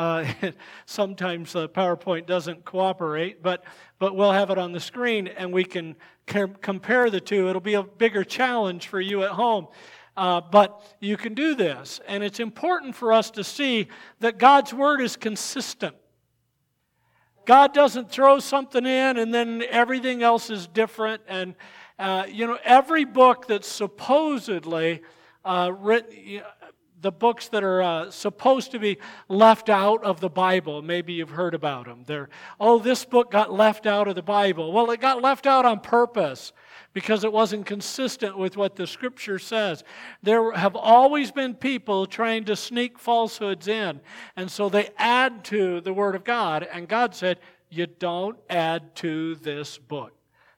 Uh, sometimes the PowerPoint doesn't cooperate, but, but we'll have it on the screen and we can com- compare the two. It'll be a bigger challenge for you at home. Uh, but you can do this. And it's important for us to see that God's Word is consistent. God doesn't throw something in and then everything else is different. And, uh, you know, every book that's supposedly uh, written, the books that are uh, supposed to be left out of the Bible. Maybe you've heard about them. They're, oh, this book got left out of the Bible. Well, it got left out on purpose because it wasn't consistent with what the Scripture says. There have always been people trying to sneak falsehoods in, and so they add to the Word of God. And God said, You don't add to this book.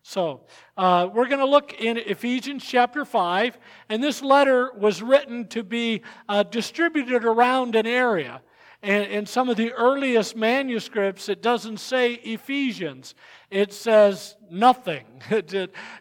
So, uh, we're going to look in Ephesians chapter 5, and this letter was written to be uh, distributed around an area. And in some of the earliest manuscripts, it doesn't say Ephesians, it says nothing.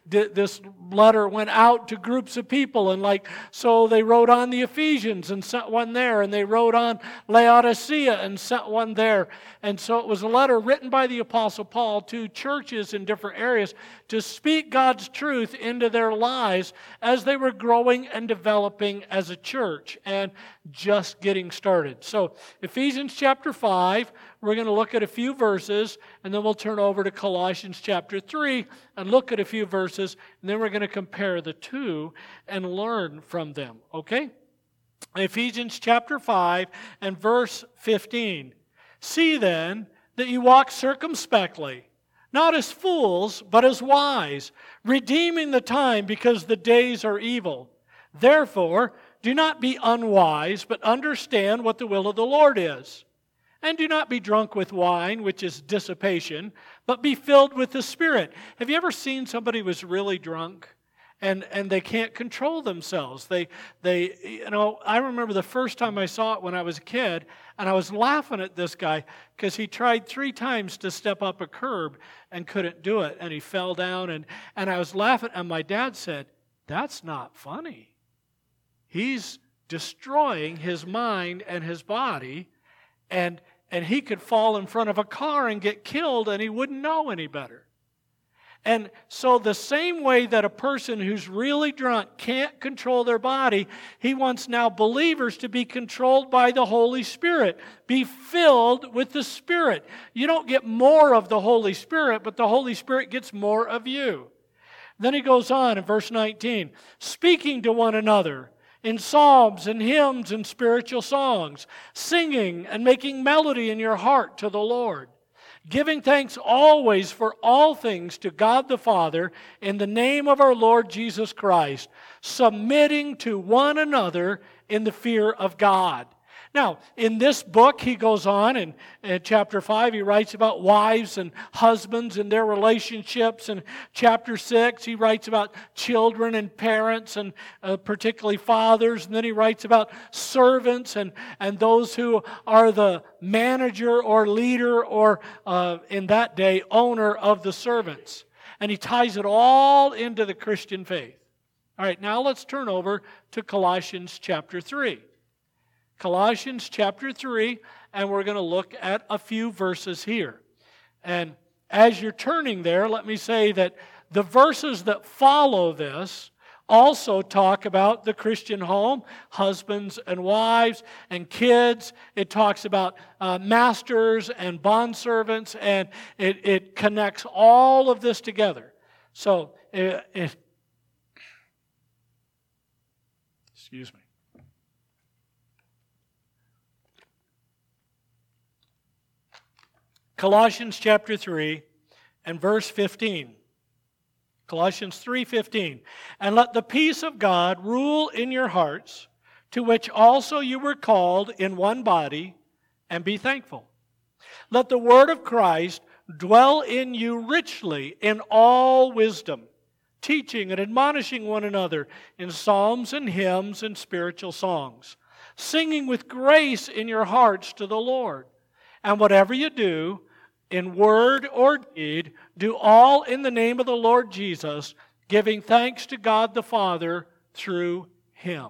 this letter went out to groups of people, and like, so they wrote on the Ephesians and sent one there, and they wrote on Laodicea and sent one there. And so it was a letter written by the Apostle Paul to churches in different areas to speak God's truth into their lives as they were growing and developing as a church and just getting started. So, Ephesians chapter 5, we're going to look at a few verses, and then we'll turn over to Colossians chapter 3 and look at a few verses, and then we're going to compare the two and learn from them. Okay? Ephesians chapter 5 and verse 15. See then that you walk circumspectly, not as fools, but as wise, redeeming the time because the days are evil. Therefore, do not be unwise, but understand what the will of the Lord is. And do not be drunk with wine, which is dissipation, but be filled with the Spirit. Have you ever seen somebody who was really drunk? And, and they can't control themselves. They, they, you know, I remember the first time I saw it when I was a kid, and I was laughing at this guy because he tried three times to step up a curb and couldn't do it, and he fell down. And, and I was laughing, and my dad said, That's not funny. He's destroying his mind and his body, and and he could fall in front of a car and get killed and he wouldn't know any better. And so, the same way that a person who's really drunk can't control their body, he wants now believers to be controlled by the Holy Spirit. Be filled with the Spirit. You don't get more of the Holy Spirit, but the Holy Spirit gets more of you. Then he goes on in verse 19 speaking to one another in psalms and hymns and spiritual songs, singing and making melody in your heart to the Lord, giving thanks always for all things to God the Father in the name of our Lord Jesus Christ, submitting to one another in the fear of God. Now, in this book, he goes on in, in, chapter 5, he writes about wives and husbands and their relationships. In chapter 6, he writes about children and parents and uh, particularly fathers. And then he writes about servants and, and those who are the manager or leader or, uh, in that day, owner of the servants. And he ties it all into the Christian faith. All right, now let's turn over to Colossians chapter 3. Colossians chapter 3, and we're going to look at a few verses here. And as you're turning there, let me say that the verses that follow this also talk about the Christian home, husbands and wives and kids. It talks about uh, masters and bondservants, and it, it connects all of this together. So, it, it, excuse me. Colossians chapter 3 and verse 15. Colossians 3:15. And let the peace of God rule in your hearts, to which also you were called in one body, and be thankful. Let the word of Christ dwell in you richly in all wisdom, teaching and admonishing one another in psalms and hymns and spiritual songs, singing with grace in your hearts to the Lord. And whatever you do, in word or deed, do all in the name of the Lord Jesus, giving thanks to God the Father through him.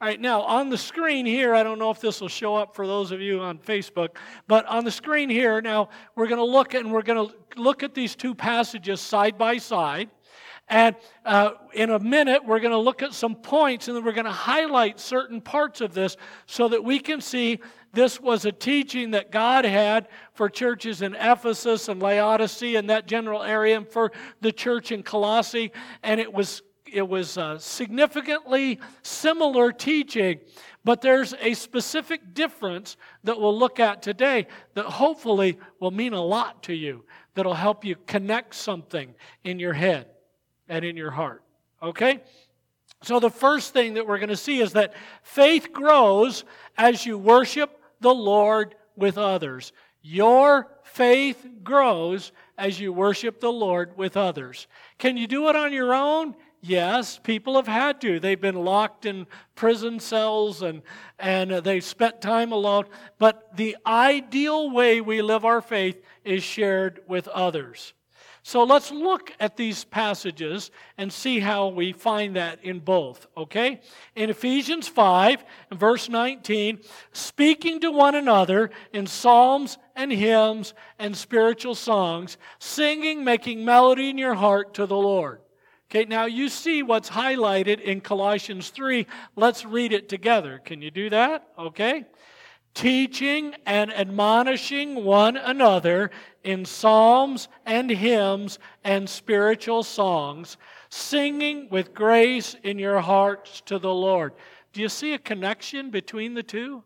All right, now on the screen here, I don't know if this will show up for those of you on Facebook, but on the screen here, now we're going to look and we're going to look at these two passages side by side. And uh, in a minute, we're going to look at some points and then we're going to highlight certain parts of this so that we can see this was a teaching that God had for churches in Ephesus and Laodicea and that general area and for the church in Colossae. And it was it was a significantly similar teaching, but there's a specific difference that we'll look at today that hopefully will mean a lot to you, that'll help you connect something in your head and in your heart. Okay? So, the first thing that we're going to see is that faith grows as you worship the Lord with others. Your faith grows as you worship the Lord with others. Can you do it on your own? Yes, people have had to. They've been locked in prison cells and, and they've spent time alone. But the ideal way we live our faith is shared with others. So let's look at these passages and see how we find that in both, okay? In Ephesians 5, verse 19, speaking to one another in psalms and hymns and spiritual songs, singing, making melody in your heart to the Lord. Okay, now you see what's highlighted in Colossians 3. Let's read it together. Can you do that? Okay. Teaching and admonishing one another in psalms and hymns and spiritual songs, singing with grace in your hearts to the Lord. Do you see a connection between the two?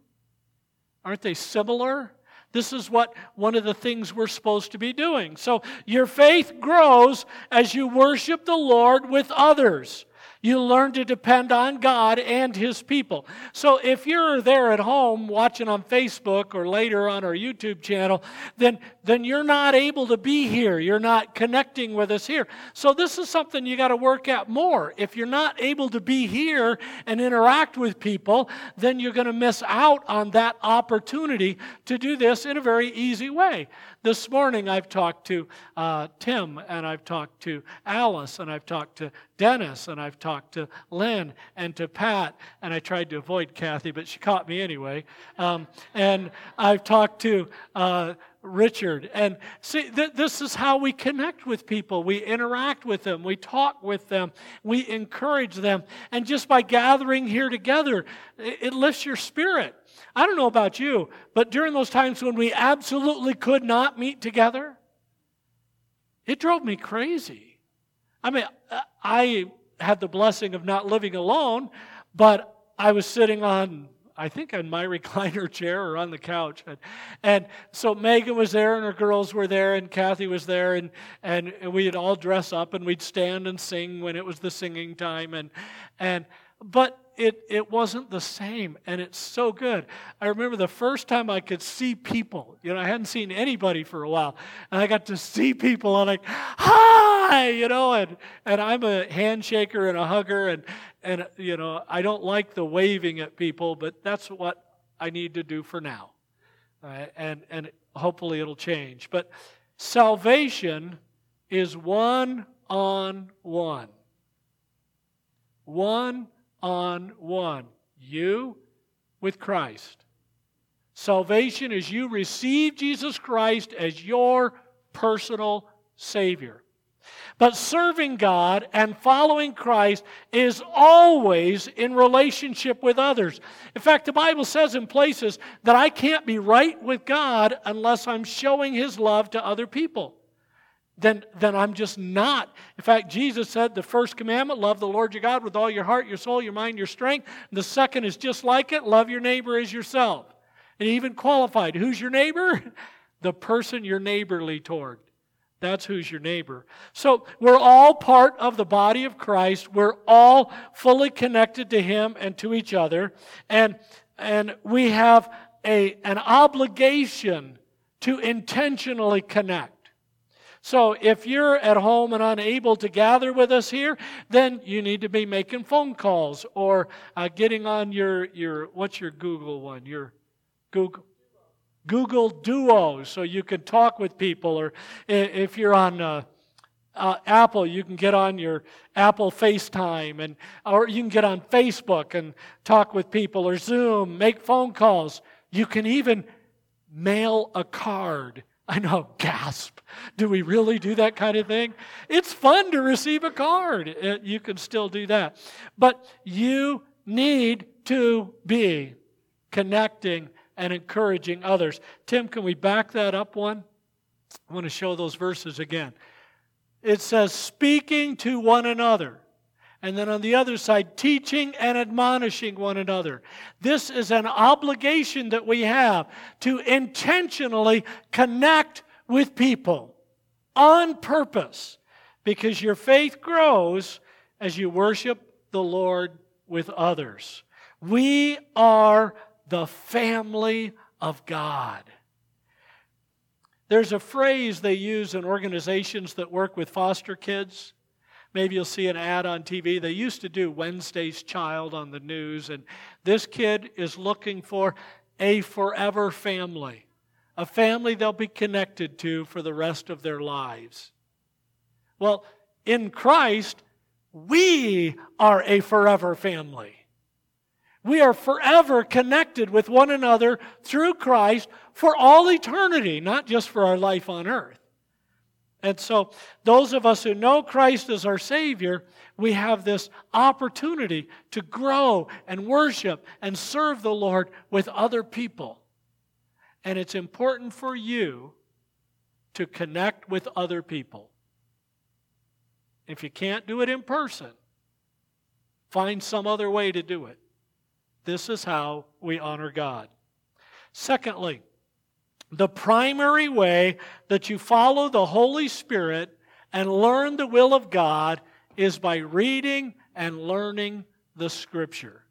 Aren't they similar? This is what one of the things we're supposed to be doing. So your faith grows as you worship the Lord with others. You learn to depend on God and His people. So if you're there at home watching on Facebook or later on our YouTube channel, then, then you're not able to be here. You're not connecting with us here. So this is something you got to work at more. If you're not able to be here and interact with people, then you're going to miss out on that opportunity to do this in a very easy way. This morning I've talked to uh, Tim and I've talked to Alice and I've talked to Dennis and I've talked to Lynn and to Pat and I tried to avoid Kathy, but she caught me anyway. Um, and I've talked to uh, Richard. And see, th- this is how we connect with people. We interact with them, we talk with them, we encourage them. And just by gathering here together, it, it lifts your spirit. I don't know about you, but during those times when we absolutely could not meet together, it drove me crazy. I mean, uh, I had the blessing of not living alone, but I was sitting on, I think, on my recliner chair or on the couch. And, and so Megan was there, and her girls were there, and Kathy was there, and, and we'd all dress up and we'd stand and sing when it was the singing time. And, and, but it, it wasn't the same, and it's so good. I remember the first time I could see people. You know, I hadn't seen anybody for a while, and I got to see people, and like, hi, you know, and and I'm a handshaker and a hugger, and and you know, I don't like the waving at people, but that's what I need to do for now, and and hopefully it'll change. But salvation is one on one. One on one. You with Christ. Salvation is you receive Jesus Christ as your personal Savior. But serving God and following Christ is always in relationship with others. In fact, the Bible says in places that I can't be right with God unless I'm showing His love to other people then, then I'm just not. In fact, Jesus said the first commandment, love the Lord your God with all your heart, your soul, your mind, your strength. The second is just like it, love your neighbor as yourself. And even qualified. Who's your neighbor? The person you're neighborly toward. That's who's your neighbor. So we're all part of the body of Christ. We're all fully connected to Him and to each other. And, and we have a, an obligation to intentionally connect. So if you're at home and unable to gather with us here, then you need to be making phone calls or uh, getting on your, your, what's your Google one? Your Google. Google Duo so you can talk with people, or if you're on uh, uh, Apple, you can get on your Apple FaceTime, and or you can get on Facebook and talk with people, or Zoom, make phone calls. You can even mail a card. I know, gasp. Do we really do that kind of thing? It's fun to receive a card. Uh, you can still do that. But you need to be connecting and encouraging others. Tim, can we back that up one? I want to show those verses again. It says, speaking to one another. And then on the other side, teaching and admonishing one another. This is an obligation that we have to intentionally connect with people on purpose because your faith grows as you worship the Lord with others. We are the family of God. There's a phrase they use in organizations that work with foster kids. Maybe you'll see an ad on TV. They used to do Wednesday's Child on the news, and this kid is looking for a forever family, a family they'll be connected to for the rest of their lives. Well, in Christ, we are a forever family. We are forever connected with one another through Christ for all eternity, not just for our life on earth. And so, those of us who know Christ as our Savior, we have this opportunity to grow and worship and serve the Lord with other people. And it's important for you to connect with other people. If you can't do it in person, find some other way to do it. This is how we honor God. Secondly, the primary way that you follow the Holy Spirit and learn the will of God is by reading and learning the Scripture.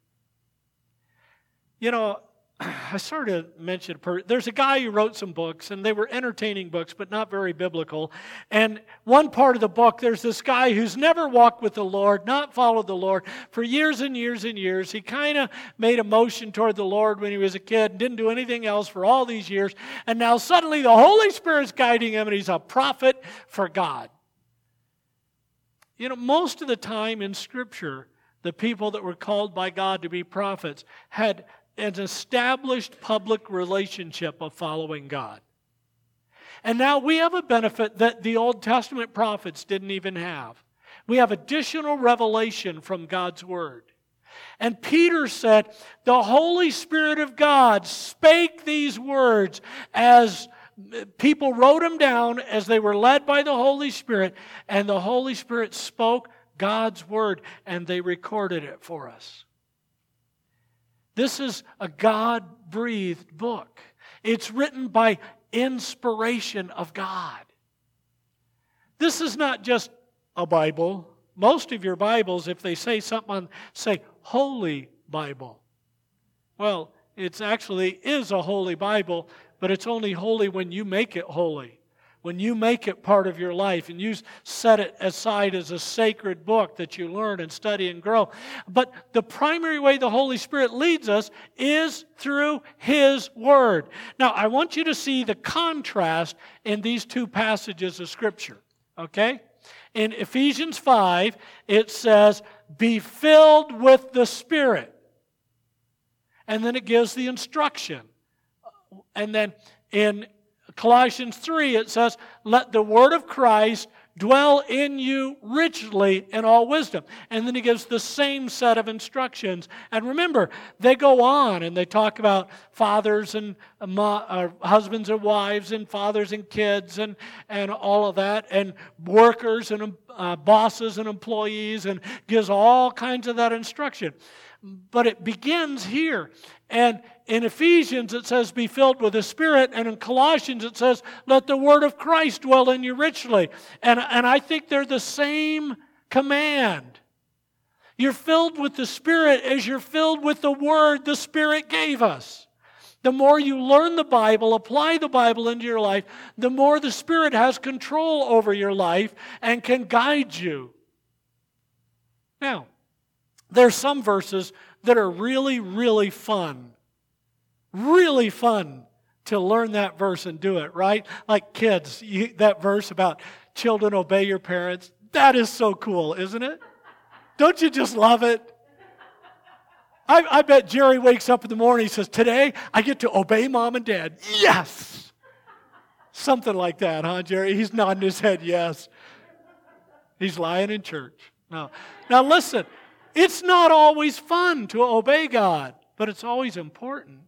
You know, I sort of mentioned there's a guy who wrote some books, and they were entertaining books, but not very biblical. And one part of the book, there's this guy who's never walked with the Lord, not followed the Lord for years and years and years. He kind of made a motion toward the Lord when he was a kid, and didn't do anything else for all these years. And now suddenly the Holy Spirit's guiding him, and he's a prophet for God. You know, most of the time in Scripture, the people that were called by God to be prophets had an established public relationship of following God. And now we have a benefit that the Old Testament prophets didn't even have. We have additional revelation from God's Word. And Peter said, The Holy Spirit of God spake these words as people wrote them down as they were led by the Holy Spirit, and the Holy Spirit spoke God's Word, and they recorded it for us. This is a God breathed book. It's written by inspiration of God. This is not just a Bible. Most of your Bibles, if they say something say Holy Bible. Well, it actually is a holy Bible, but it's only holy when you make it holy when you make it part of your life and you set it aside as a sacred book that you learn and study and grow. But the primary way the Holy Spirit leads us is through His Word. Now, I want you to see the contrast in these two passages of Scripture, okay? In Ephesians 5, it says, Be filled with the Spirit. And then it gives the instruction. And then in Colossians 3, it says, Let the word of Christ dwell in you richly in all wisdom. And then he gives the same set of instructions. And remember, they go on and they talk about fathers and uh, husbands and wives and fathers and kids and, and all of that, and workers and uh, bosses and employees, and gives all kinds of that instruction. But it begins here. And in Ephesians, it says, be filled with the Spirit. And in Colossians, it says, let the word of Christ dwell in you richly. And, and I think they're the same command. You're filled with the Spirit as you're filled with the word the Spirit gave us. The more you learn the Bible, apply the Bible into your life, the more the Spirit has control over your life and can guide you. Now, there's some verses that are really, really fun. Really fun to learn that verse and do it, right? Like kids, you, that verse about children obey your parents. That is so cool, isn't it? Don't you just love it? I, I bet Jerry wakes up in the morning and says, Today I get to obey mom and dad. Yes! Something like that, huh, Jerry? He's nodding his head, yes. He's lying in church. No. Now listen, it's not always fun to obey God, but it's always important.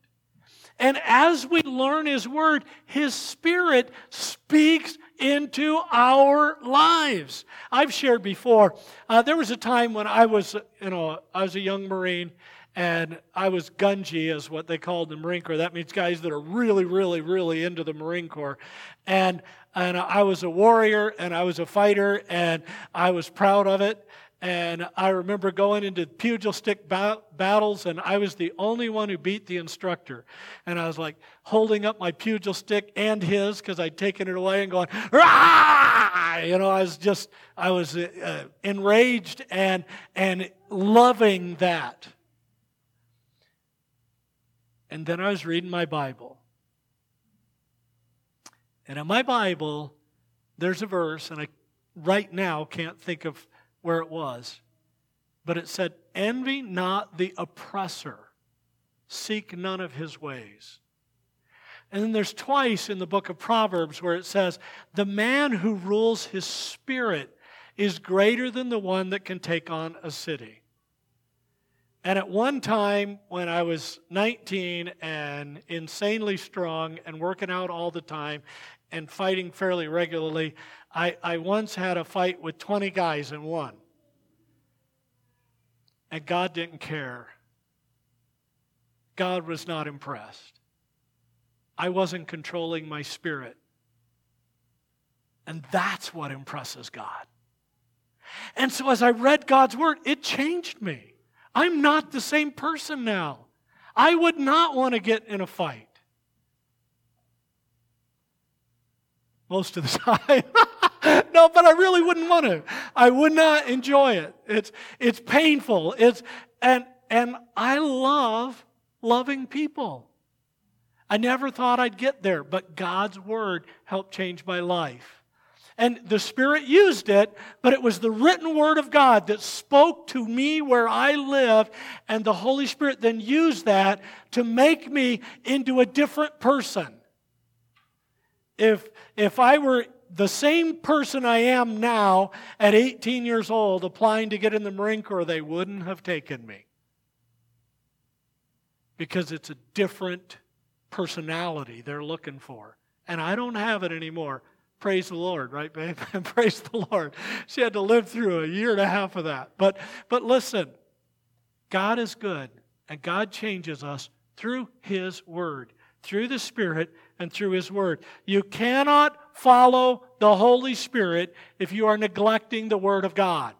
And as we learn His Word, His Spirit speaks into our lives. I've shared before, uh, there was a time when I was, you know, I was a young Marine and I was gungy, is what they called the Marine Corps. That means guys that are really, really, really into the Marine Corps. And, and I was a warrior and I was a fighter and I was proud of it. And I remember going into pugil stick ba- battles, and I was the only one who beat the instructor. And I was like holding up my pugil stick and his because I'd taken it away and going, Rah! you know, I was just, I was uh, enraged and, and loving that. And then I was reading my Bible. And in my Bible, there's a verse, and I right now can't think of where it was, but it said, Envy not the oppressor, seek none of his ways. And then there's twice in the book of Proverbs where it says, The man who rules his spirit is greater than the one that can take on a city. And at one time, when I was 19 and insanely strong and working out all the time and fighting fairly regularly, I, I once had a fight with 20 guys and won. And God didn't care. God was not impressed. I wasn't controlling my spirit. And that's what impresses God. And so as I read God's word, it changed me. I'm not the same person now. I would not want to get in a fight. Most of the time. no, but I really wouldn't want to. I would not enjoy it. It's, it's painful. It's, and, and I love loving people. I never thought I'd get there, but God's Word helped change my life. And the Spirit used it, but it was the written Word of God that spoke to me where I live, and the Holy Spirit then used that to make me into a different person. If, if I were the same person I am now at 18 years old applying to get in the Marine Corps, they wouldn't have taken me. Because it's a different personality they're looking for. And I don't have it anymore. Praise the Lord, right, babe? Praise the Lord. She had to live through a year and a half of that. But, but listen, God is good, and God changes us through His Word, through the Spirit, and through His Word. You cannot follow the Holy Spirit if you are neglecting the Word of God.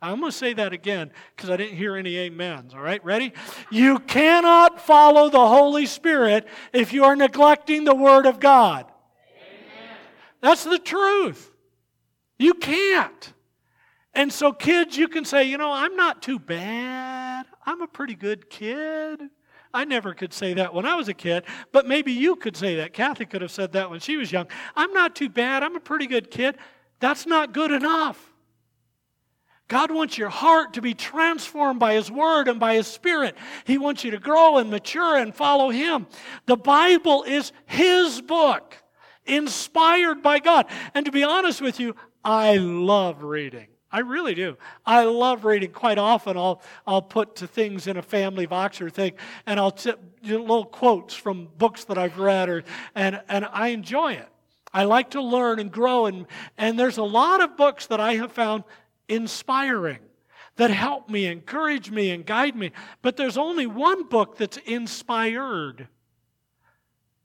I'm going to say that again because I didn't hear any amens. All right, ready? You cannot follow the Holy Spirit if you are neglecting the Word of God. Amen. That's the truth. You can't. And so, kids, you can say, you know, I'm not too bad. I'm a pretty good kid. I never could say that when I was a kid, but maybe you could say that. Kathy could have said that when she was young. I'm not too bad. I'm a pretty good kid. That's not good enough. God wants your heart to be transformed by His Word and by His Spirit. He wants you to grow and mature and follow Him. The Bible is His book, inspired by God. And to be honest with you, I love reading. I really do. I love reading. Quite often, I'll, I'll put to things in a family Voxer thing, and I'll t- little quotes from books that I've read, or, and, and I enjoy it. I like to learn and grow, and, and there's a lot of books that I have found inspiring that help me, encourage me, and guide me. But there's only one book that's inspired.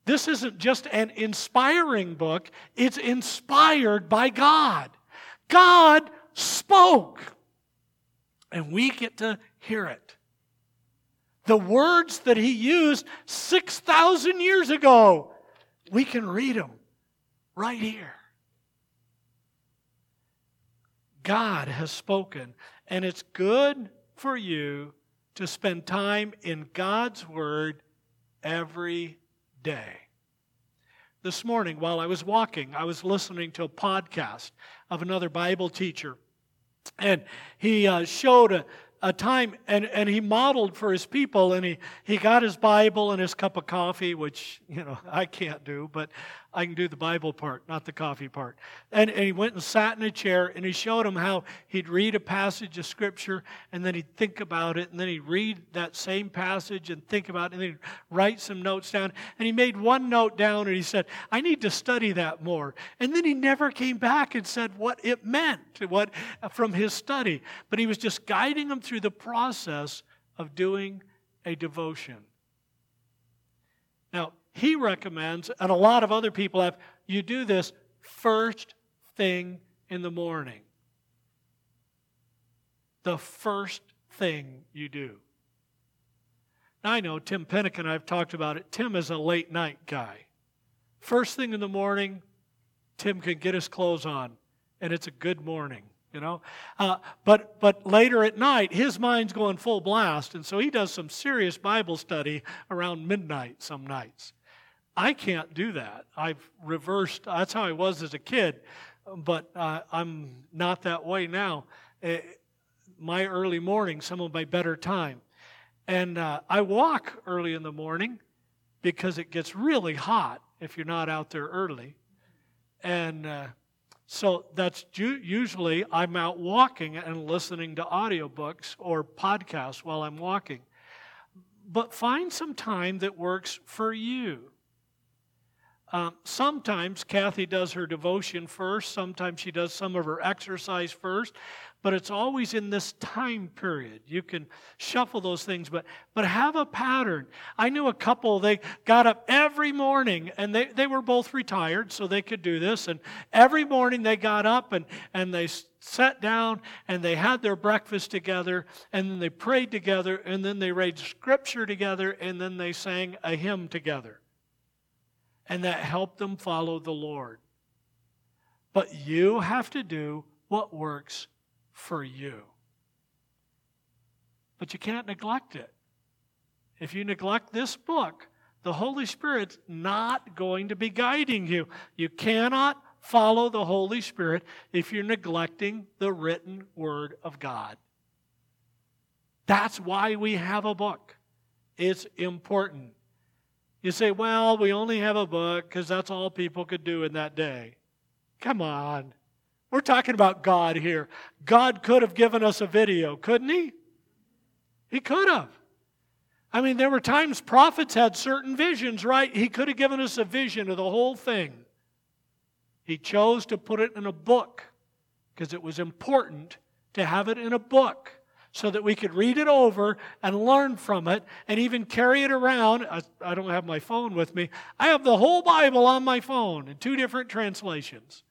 This isn't just an inspiring book, it's inspired by God. God spoke. And we get to hear it. The words that he used 6,000 years ago, we can read them right here. God has spoken, and it's good for you to spend time in God's Word every day. This morning while I was walking. I was listening to a podcast of another Bible teacher. And he uh, showed a, a time and, and he modeled for his people and he, he got his bible and his cup of coffee which you know i can't do but i can do the bible part not the coffee part. And, and he went and sat in a chair and he showed him how he'd read a passage of scripture and then he'd think about it and then he'd read that same passage and think about it and then write some notes down. And he made one note down and he said i need to study that more. And then he never came back and said what it meant what from his study. But he was just guiding him through the process of doing a devotion. Now, he recommends, and a lot of other people have, you do this first thing in the morning. The first thing you do. Now, I know Tim Pennick and I have talked about it. Tim is a late night guy. First thing in the morning, Tim can get his clothes on, and it's a good morning you know uh, but but later at night his mind's going full blast and so he does some serious bible study around midnight some nights i can't do that i've reversed that's how i was as a kid but uh, i'm not that way now uh, my early morning some of my better time and uh, i walk early in the morning because it gets really hot if you're not out there early and uh, so that's usually I'm out walking and listening to audiobooks or podcasts while I'm walking. But find some time that works for you. Um, sometimes Kathy does her devotion first, sometimes she does some of her exercise first, but it's always in this time period. You can shuffle those things, but, but have a pattern. I knew a couple, they got up every morning, and they, they were both retired, so they could do this. And every morning they got up and, and they sat down and they had their breakfast together, and then they prayed together, and then they read scripture together, and then they sang a hymn together. And that helped them follow the Lord. But you have to do what works for you. But you can't neglect it. If you neglect this book, the Holy Spirit's not going to be guiding you. You cannot follow the Holy Spirit if you're neglecting the written Word of God. That's why we have a book. It's important. You say, well, we only have a book because that's all people could do in that day. Come on. We're talking about God here. God could have given us a video, couldn't He? He could have. I mean, there were times prophets had certain visions, right? He could have given us a vision of the whole thing. He chose to put it in a book because it was important to have it in a book so that we could read it over and learn from it and even carry it around. I, I, don't have my phone with me. I have the whole Bible on my phone in two different translations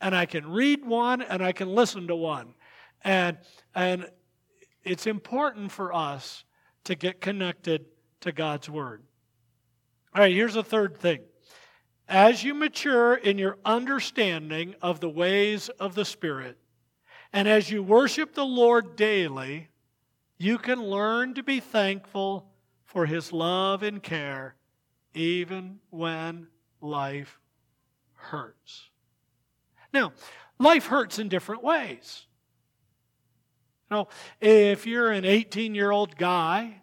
and I can read one and I can listen to one. And, and it's important for us to get connected to God's Word. All right, here's the third thing. As you mature in your understanding of the ways of the Spirit, and as you worship the Lord daily, you can learn to be thankful for His love and care, even when life hurts. Now, life hurts in different ways. You know, if you're an 18 year old guy,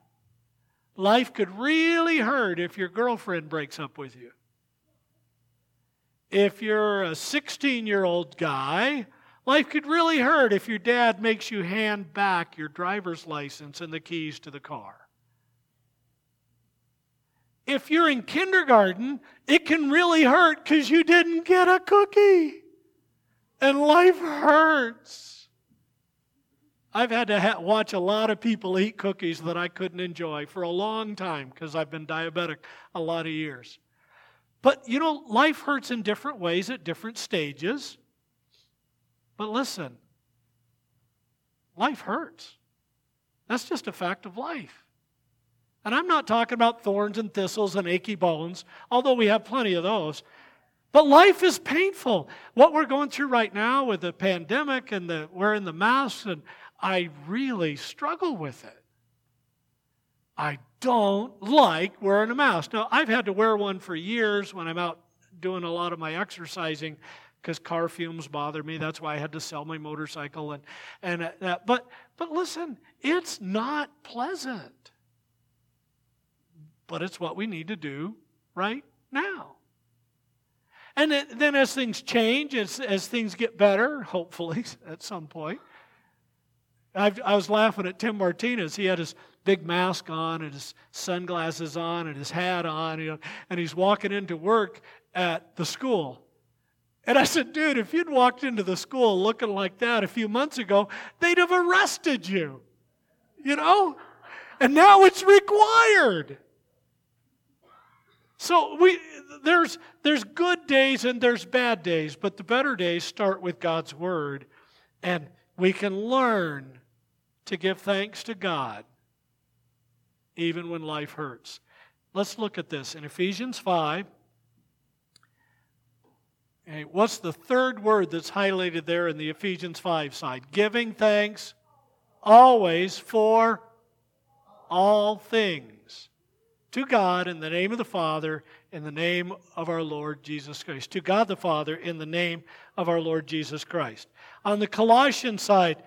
life could really hurt if your girlfriend breaks up with you. If you're a 16 year old guy, life could really hurt if your dad makes you hand back your driver's license and the keys to the car. If you're in kindergarten, it can really hurt because you didn't get a cookie and life hurts. I've had to ha- watch a lot of people eat cookies that I couldn't enjoy for a long time because I've been diabetic a lot of years. But you know, life hurts in different ways at different stages. But listen, life hurts. That's just a fact of life. And I'm not talking about thorns and thistles and achy bones, although we have plenty of those. But life is painful. What we're going through right now with the pandemic and the wearing the masks, and I really struggle with it. I don't like wearing a mask. Now, I've had to wear one for years when I'm out doing a lot of my exercising because car fumes bother me. That's why I had to sell my motorcycle and and uh, that. But but listen, it's not pleasant. But it's what we need to do right now. And then as things change, as, as things get better, hopefully at some point, I've, i was laughing at Tim Martinez. He had his big mask on and his sunglasses on and his hat on, you know, and he's walking into work at the school. And I said, dude, if you'd walked into the school looking like that a few months ago, they'd have arrested you. You know? And now it's required. So we there's there's good days and there's bad days, but the better days start with God's word and we can learn to give thanks to God even when life hurts. Let's look at this in Ephesians 5. Okay, what's the third word that's highlighted there in the Ephesians 5 side? Giving thanks always for all things to God in the name of the Father, in the name of our Lord Jesus Christ. To God the Father, in the name of our Lord Jesus Christ. On the Colossian side,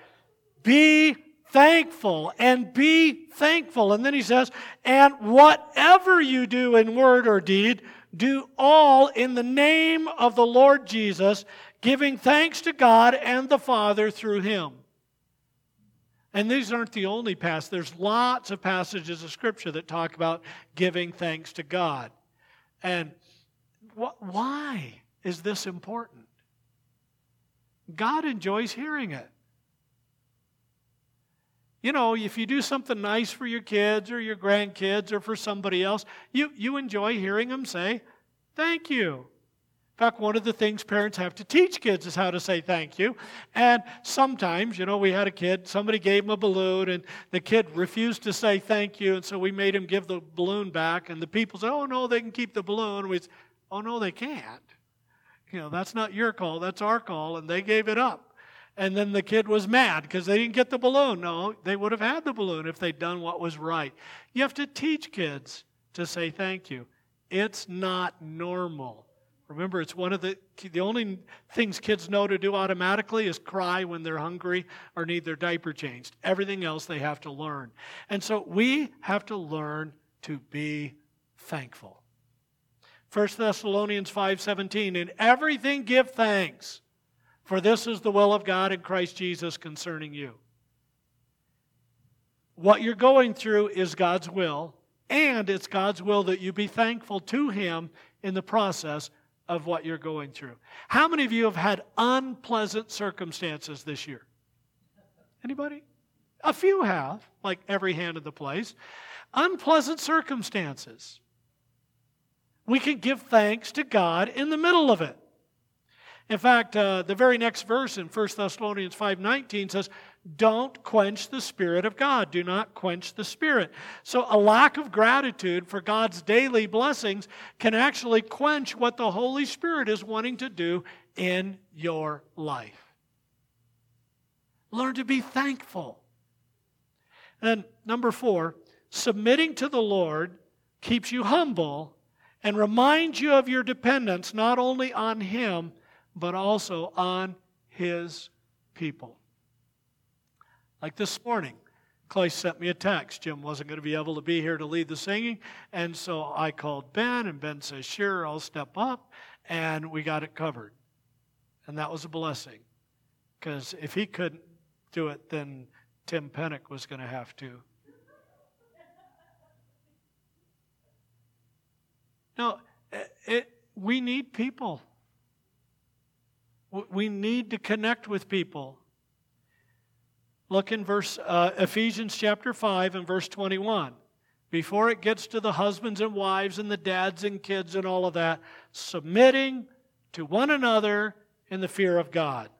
be thankful and be thankful. And then he says, and whatever you do in word or deed, do all in the name of the Lord Jesus, giving thanks to God and the Father through him. And these aren't the only passages. There's lots of passages of Scripture that talk about giving thanks to God. And wh- why is this important? God enjoys hearing it. You know, if you do something nice for your kids or your grandkids or for somebody else, you, you enjoy hearing them say, Thank you. In fact, one of the things parents have to teach kids is how to say thank you. And sometimes, you know, we had a kid, somebody gave him a balloon, and the kid refused to say thank you, and so we made him give the balloon back. And the people said, Oh, no, they can keep the balloon. We said, Oh, no, they can't. You know, that's not your call, that's our call. And they gave it up. And then the kid was mad because they didn't get the balloon. No, they would have had the balloon if they'd done what was right. You have to teach kids to say thank you. It's not normal. Remember, it's one of the the only things kids know to do automatically is cry when they're hungry or need their diaper changed. Everything else they have to learn. And so we have to learn to be thankful. 1 Thessalonians 5:17 in everything give thanks for this is the will of God in Christ Jesus concerning you. What you're going through is God's will, and it's God's will that you be thankful to Him in the process of what you're going through. How many of you have had unpleasant circumstances this year? Anybody? A few have, like every hand in the place. Unpleasant circumstances. We can give thanks to God in the middle of it. In fact, uh, the very next verse in 1 Thessalonians 5:19 says, "Don't quench the spirit of God. Do not quench the spirit." So a lack of gratitude for God's daily blessings can actually quench what the Holy Spirit is wanting to do in your life. Learn to be thankful. And number 4, submitting to the Lord keeps you humble and reminds you of your dependence not only on him but also on his people. Like this morning, Clay sent me a text. Jim wasn't going to be able to be here to lead the singing, and so I called Ben, and Ben says, Sure, I'll step up, and we got it covered. And that was a blessing, because if he couldn't do it, then Tim Pennick was going to have to. No, it, we need people. We need to connect with people. Look in verse uh, Ephesians chapter 5 and verse 21. Before it gets to the husbands and wives and the dads and kids and all of that, submitting to one another in the fear of God.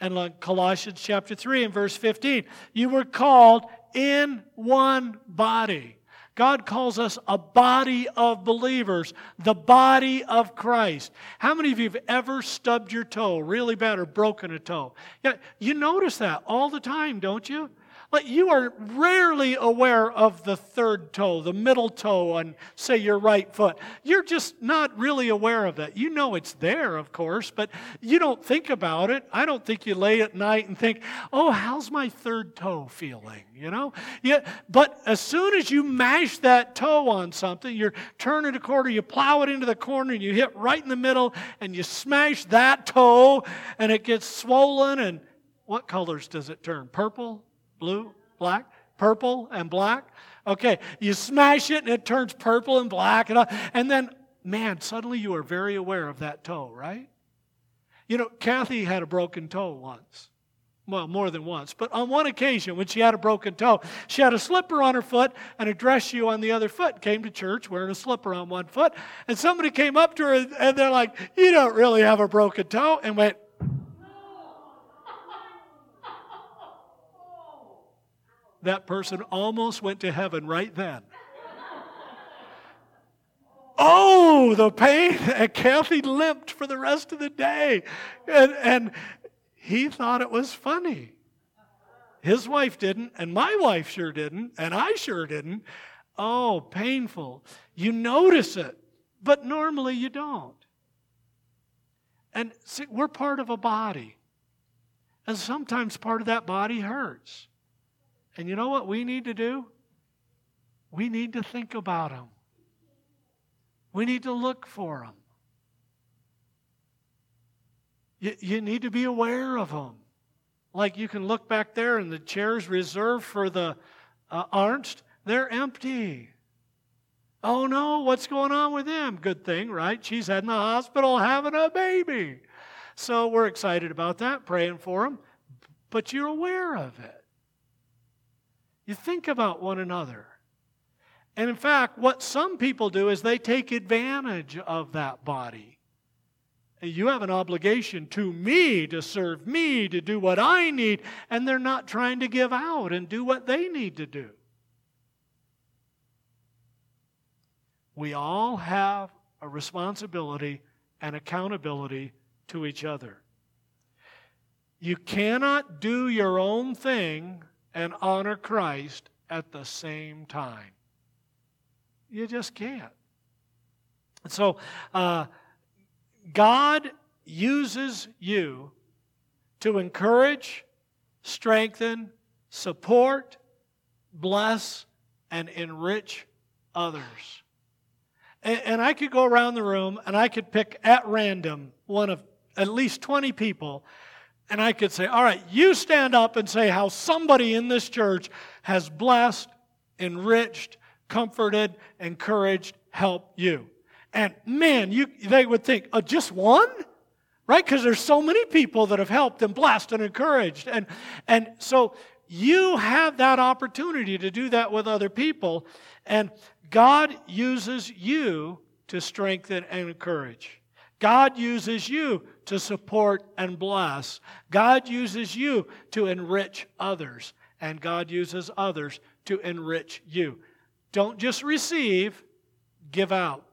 And like Colossians chapter 3 and verse 15, you were called in one body. God calls us a body of believers, the body of Christ. How many of you have ever stubbed your toe really bad or broken a toe? Yeah, you notice that all the time, don't you? Like you are rarely aware of the third toe, the middle toe on, say, your right foot. You're just not really aware of it. You know it's there, of course, but you don't think about it. I don't think you lay at night and think, oh, how's my third toe feeling? You know? Yeah, but as soon as you mash that toe on something, you're turning a corner, you plow it into the corner, and you hit right in the middle, and you smash that toe, and it gets swollen, and what colors does it turn? Purple? Blue, black, purple, and black. Okay, you smash it and it turns purple and black, and, and then, man, suddenly you are very aware of that toe, right? You know, Kathy had a broken toe once. Well, more than once. But on one occasion, when she had a broken toe, she had a slipper on her foot and a dress shoe on the other foot. Came to church wearing a slipper on one foot. And somebody came up to her and they're like, You don't really have a broken toe. And went, that person almost went to heaven right then. Oh, the pain. And Kathy limped for the rest of the day. And, and he thought it was funny. His wife didn't, and my wife sure didn't, and I sure didn't. Oh, painful. You notice it, but normally you don't. And see, we're part of a body. And sometimes part of that body hurts. And you know what we need to do? We need to think about them. We need to look for them. You, you need to be aware of them. Like you can look back there and the chairs reserved for the uh, Arnst, they're empty. Oh no, what's going on with them? Good thing, right? She's in the hospital having a baby. So we're excited about that, praying for them. But you're aware of it. You think about one another. And in fact, what some people do is they take advantage of that body. You have an obligation to me to serve me, to do what I need, and they're not trying to give out and do what they need to do. We all have a responsibility and accountability to each other. You cannot do your own thing and honor Christ at the same time. You just can't. So, uh, God uses you to encourage, strengthen, support, bless, and enrich others. And, and, I could go around the room and I could pick at random one of at least 20 people and I could say, all right, you stand up and say how somebody in this church has blessed, enriched, comforted, encouraged, helped you. And man, you, they would think, oh, just one? Right? Because there's so many people that have helped and blessed and encouraged. And, and so you have that opportunity to do that with other people. And God uses you to strengthen and encourage. God uses you to support and bless. God uses you to enrich others. And God uses others to enrich you. Don't just receive, give out.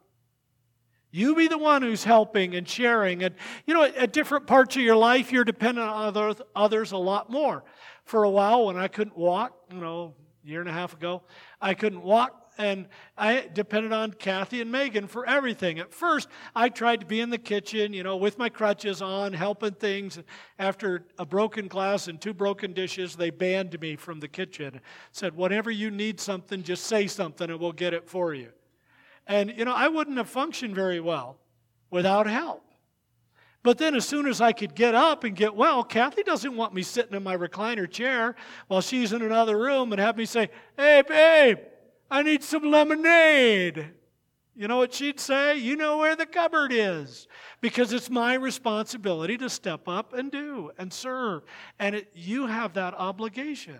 You be the one who's helping and sharing. And, you know, at different parts of your life, you're dependent on others a lot more. For a while, when I couldn't walk, you know, a year and a half ago, I couldn't walk and I depended on Kathy and Megan for everything. At first, I tried to be in the kitchen, you know, with my crutches on, helping things. After a broken glass and two broken dishes, they banned me from the kitchen. Said, whenever you need something, just say something and we'll get it for you. And, you know, I wouldn't have functioned very well without help. But then, as soon as I could get up and get well, Kathy doesn't want me sitting in my recliner chair while she's in another room and have me say, Hey, babe, I need some lemonade. You know what she'd say? You know where the cupboard is. Because it's my responsibility to step up and do and serve. And it, you have that obligation.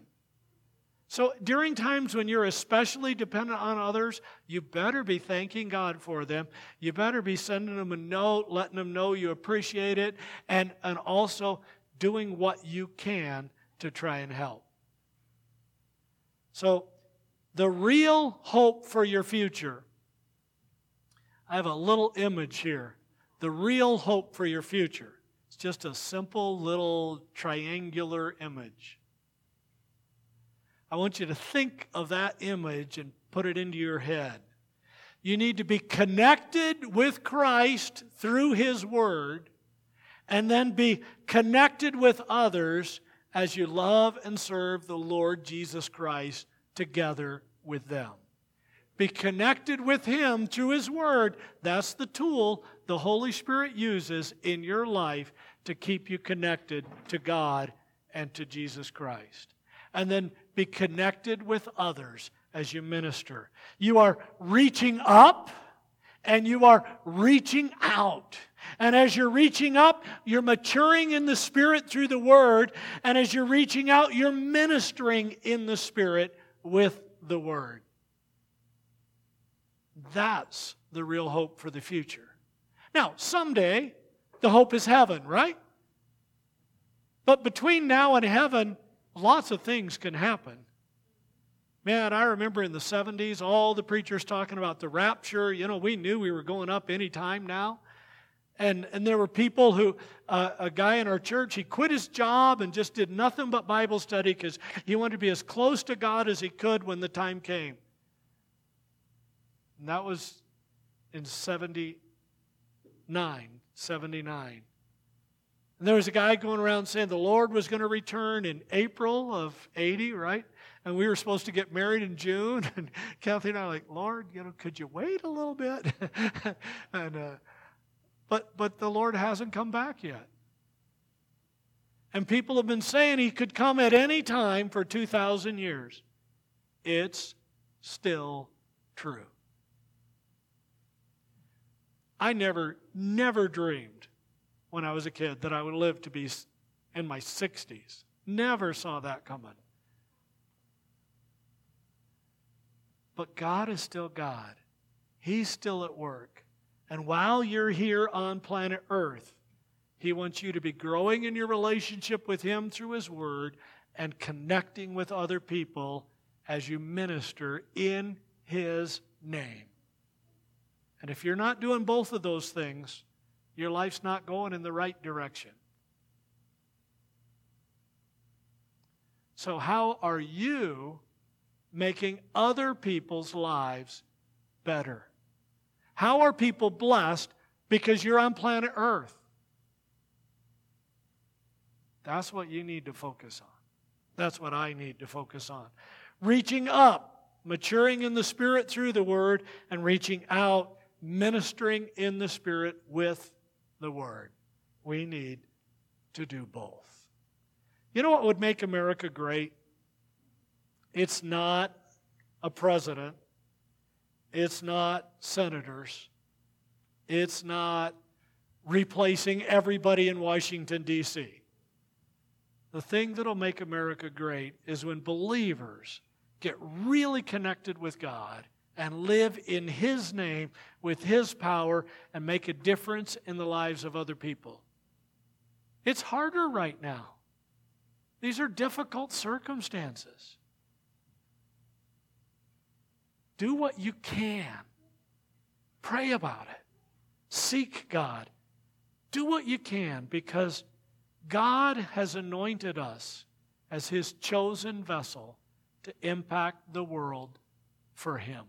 So during times when you're especially dependent on others, you better be thanking God for them. You better be sending them a note, letting them know you appreciate it, and, and also doing what you can to try and help. So the real hope for your future. I have a little image here. The real hope for your future. It's just a simple little triangular image. I want you to think of that image and put it into your head. You need to be connected with Christ through His Word and then be connected with others as you love and serve the Lord Jesus Christ together with them. Be connected with Him through His Word. That's the tool the Holy Spirit uses in your life to keep you connected to God and to Jesus Christ. And then be connected with others as you minister. You are reaching up and you are reaching out. And as you're reaching up, you're maturing in the Spirit through the Word. And as you're reaching out, you're ministering in the Spirit with the Word. That's the real hope for the future. Now, someday, the hope is heaven, right? But between now and heaven, lots of things can happen. Man, I remember in the 70s, all the preachers talking about the rapture. You know, we knew we were going up any time now. And, and there were people who, uh, a guy in our church, he quit his job and just did nothing but Bible study because he wanted to be as close to God as he could when the time came. And that was in 79, 79. And there was a guy going around saying the Lord was going to return in April of 80, right? and we were supposed to get married in June. And Kathy and I were like, Lord, you know, could you wait a little bit? and uh, but but the Lord hasn't come back yet. And people have been saying he could come at any time for 2,000 years. It's still true. I never, never dreamed when I was a kid that I would live to be in my 60s. Never saw that coming. But God is still God. He's still at work. And while you're here on planet Earth, He wants you to be growing in your relationship with Him through His Word and connecting with other people as you minister in His name. And if you're not doing both of those things, your life's not going in the right direction. So, how are you making other people's lives better? How are people blessed because you're on planet Earth? That's what you need to focus on. That's what I need to focus on. Reaching up, maturing in the Spirit through the Word, and reaching out, ministering in the Spirit with the Word. We need to do both. You know what would make America great? It's not a president. It's not senators. It's not replacing everybody in Washington, D.C. The thing that'll make America great is when believers get really connected with God and live in His name with His power and make a difference in the lives of other people. It's harder right now. These are difficult circumstances. Do what you can. Pray about it. Seek God. Do what you can because God has anointed us as His chosen vessel to impact the world for Him.